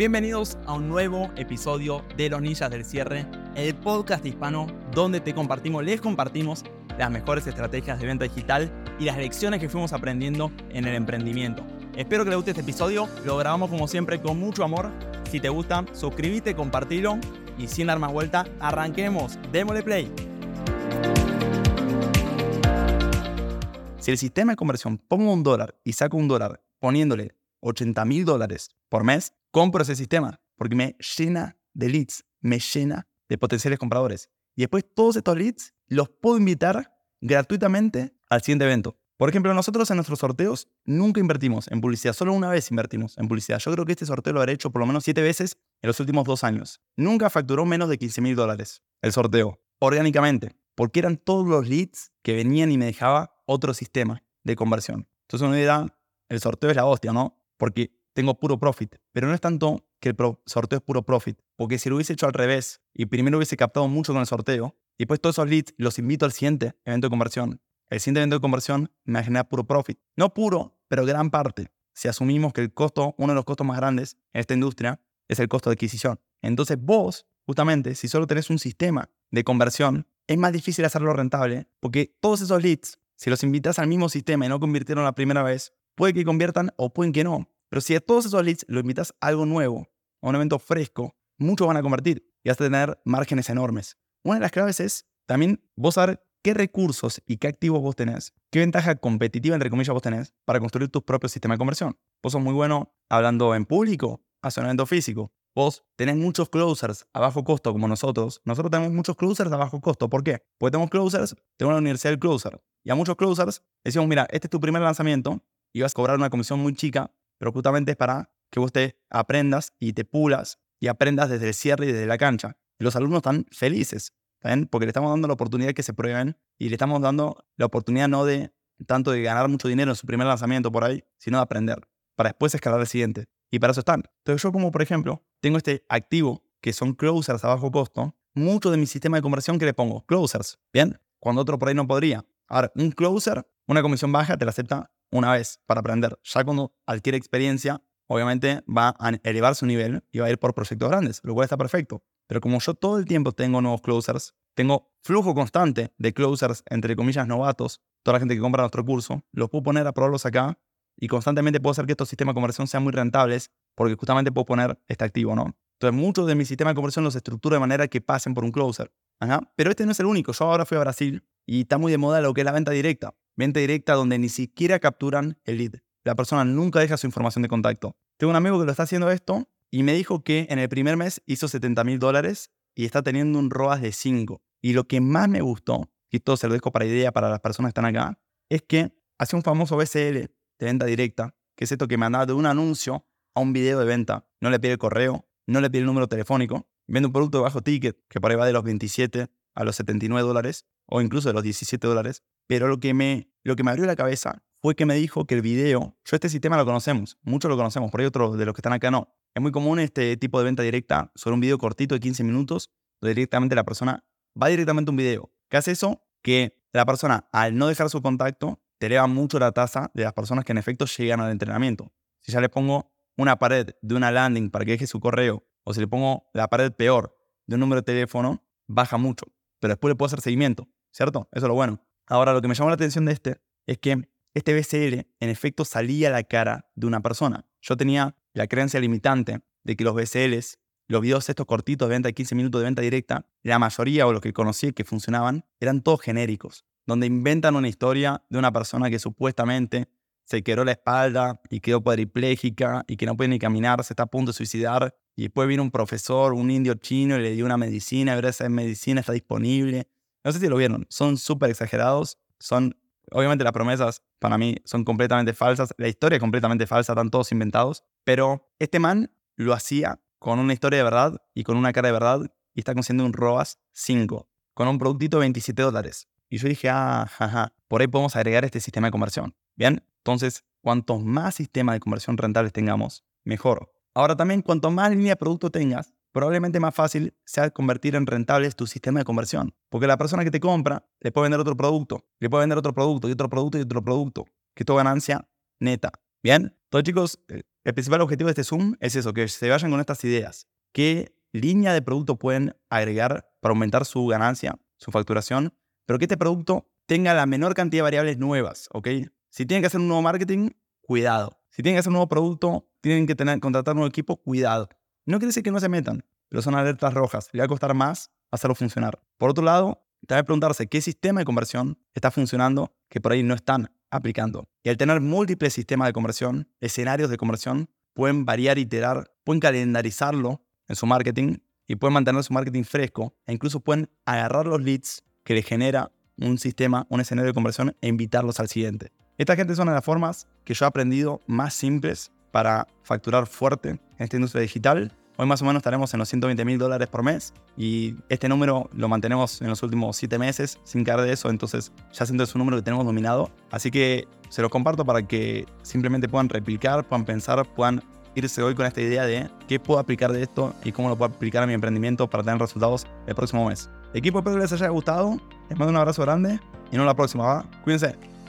Bienvenidos a un nuevo episodio de Los Ninjas del Cierre, el podcast hispano donde te compartimos, les compartimos las mejores estrategias de venta digital y las lecciones que fuimos aprendiendo en el emprendimiento. Espero que les guste este episodio, lo grabamos como siempre con mucho amor. Si te gusta, suscríbete, compartilo y sin dar más vuelta, arranquemos, démosle play. Si el sistema de conversión pongo un dólar y saco un dólar poniéndole 80 mil dólares por mes, compro ese sistema porque me llena de leads, me llena de potenciales compradores. Y después todos estos leads los puedo invitar gratuitamente al siguiente evento. Por ejemplo, nosotros en nuestros sorteos nunca invertimos en publicidad, solo una vez invertimos en publicidad. Yo creo que este sorteo lo habré hecho por lo menos siete veces en los últimos dos años. Nunca facturó menos de 15 mil dólares el sorteo, orgánicamente, porque eran todos los leads que venían y me dejaba otro sistema de conversión. Entonces uno dirá, el sorteo es la hostia, ¿no? Porque tengo puro profit. Pero no es tanto que el sorteo es puro profit, porque si lo hubiese hecho al revés y primero hubiese captado mucho con el sorteo, y después todos esos leads los invito al siguiente evento de conversión. El siguiente evento de conversión me genera puro profit. No puro, pero gran parte. Si asumimos que el costo, uno de los costos más grandes en esta industria, es el costo de adquisición. Entonces vos, justamente, si solo tenés un sistema de conversión, es más difícil hacerlo rentable, porque todos esos leads, si los invitas al mismo sistema y no convirtieron la primera vez, puede que conviertan o pueden que no. Pero si a todos esos leads lo invitas algo nuevo, a un evento fresco, muchos van a convertir y vas a tener márgenes enormes. Una de las claves es también vos saber qué recursos y qué activos vos tenés, qué ventaja competitiva, entre comillas, vos tenés para construir tu propio sistema de conversión. Vos sos muy bueno hablando en público, hacia un evento físico. Vos tenés muchos closers a bajo costo como nosotros. Nosotros tenemos muchos closers a bajo costo. ¿Por qué? Porque tenemos closers, tengo la universidad del closer. Y a muchos closers decimos, mira, este es tu primer lanzamiento y vas a cobrar una comisión muy chica pero justamente es para que vos te aprendas y te pulas y aprendas desde el cierre y desde la cancha. Y los alumnos están felices, ¿ven? porque le estamos dando la oportunidad que se prueben y le estamos dando la oportunidad no de tanto de ganar mucho dinero en su primer lanzamiento por ahí, sino de aprender, para después escalar el siguiente. Y para eso están. Entonces yo como por ejemplo tengo este activo que son closers a bajo costo, mucho de mi sistema de conversión que le pongo closers, ¿bien? Cuando otro por ahí no podría. Ahora, un closer, una comisión baja, te la acepta una vez para aprender. Ya cuando adquiere experiencia, obviamente va a elevar su nivel y va a ir por proyectos grandes, lo cual está perfecto. Pero como yo todo el tiempo tengo nuevos closers, tengo flujo constante de closers, entre comillas, novatos, toda la gente que compra nuestro curso, los puedo poner a probarlos acá y constantemente puedo hacer que estos sistemas de conversión sean muy rentables porque justamente puedo poner este activo, ¿no? Entonces, muchos de mis sistemas de conversión los estructuro de manera que pasen por un closer. Pero este no es el único. Yo ahora fui a Brasil y está muy de moda lo que es la venta directa. Venta directa donde ni siquiera capturan el lead. La persona nunca deja su información de contacto. Tengo un amigo que lo está haciendo esto y me dijo que en el primer mes hizo 70 mil dólares y está teniendo un ROAS de 5. Y lo que más me gustó, y esto se lo dejo para idea para las personas que están acá, es que hace un famoso BCL de venta directa, que es esto que manda de un anuncio a un video de venta. No le pide el correo, no le pide el número telefónico, vende un producto de bajo ticket, que por ahí va de los 27 a los 79 dólares, o incluso de los 17 dólares. Pero lo que, me, lo que me abrió la cabeza fue que me dijo que el video, yo este sistema lo conocemos, muchos lo conocemos, por ahí otros de los que están acá no. Es muy común este tipo de venta directa sobre un video cortito de 15 minutos, donde directamente la persona va directamente a un video. ¿Qué hace eso? Que la persona, al no dejar su contacto, te eleva mucho la tasa de las personas que en efecto llegan al entrenamiento. Si ya le pongo una pared de una landing para que deje su correo, o si le pongo la pared peor de un número de teléfono, baja mucho. Pero después le puedo hacer seguimiento, ¿cierto? Eso es lo bueno. Ahora, lo que me llamó la atención de este es que este BCL en efecto salía a la cara de una persona. Yo tenía la creencia limitante de que los BCLs, los videos estos cortitos de venta de 15 minutos de venta directa, la mayoría o los que conocí que funcionaban, eran todos genéricos, donde inventan una historia de una persona que supuestamente se quebró la espalda y quedó cuadripléjica y que no puede ni caminar, se está a punto de suicidar. Y después vino un profesor, un indio chino, y le dio una medicina, y esa medicina está disponible. No sé si lo vieron, son súper exagerados, son, obviamente las promesas para mí son completamente falsas, la historia es completamente falsa, están todos inventados, pero este man lo hacía con una historia de verdad y con una cara de verdad y está consiguiendo un ROAS 5, con un productito de 27 dólares. Y yo dije, ah, jaja, por ahí podemos agregar este sistema de conversión. Bien, entonces, cuantos más sistemas de conversión rentables tengamos, mejor. Ahora también, cuanto más línea de producto tengas, probablemente más fácil sea convertir en rentables tu sistema de conversión. Porque la persona que te compra le puede vender otro producto, le puede vender otro producto y otro producto y otro producto, que es tu ganancia neta. Bien, entonces chicos, El principal objetivo de este Zoom es eso, que se vayan con estas ideas. ¿Qué línea de producto pueden agregar para aumentar su ganancia, su facturación? Pero que este producto tenga la menor cantidad de variables nuevas, ¿ok? Si tienen que hacer un nuevo marketing, cuidado. Si tienen que hacer un nuevo producto, tienen que tener, contratar un nuevo equipo, cuidado. No quiere decir que no se metan, pero son alertas rojas. Le va a costar más hacerlo funcionar. Por otro lado, también preguntarse qué sistema de conversión está funcionando que por ahí no están aplicando. Y al tener múltiples sistemas de conversión, escenarios de conversión, pueden variar, iterar, pueden calendarizarlo en su marketing y pueden mantener su marketing fresco e incluso pueden agarrar los leads que les genera un sistema, un escenario de conversión e invitarlos al siguiente. Esta gente de las formas que yo he aprendido más simples para facturar fuerte en esta industria digital Hoy más o menos estaremos en los 120 mil dólares por mes y este número lo mantenemos en los últimos 7 meses sin caer de eso, entonces ya siento es un número que tenemos dominado. Así que se lo comparto para que simplemente puedan replicar, puedan pensar, puedan irse hoy con esta idea de qué puedo aplicar de esto y cómo lo puedo aplicar a mi emprendimiento para tener resultados el próximo mes. Equipo, espero que les haya gustado. Les mando un abrazo grande y nos vemos la próxima, ¿va? Cuídense.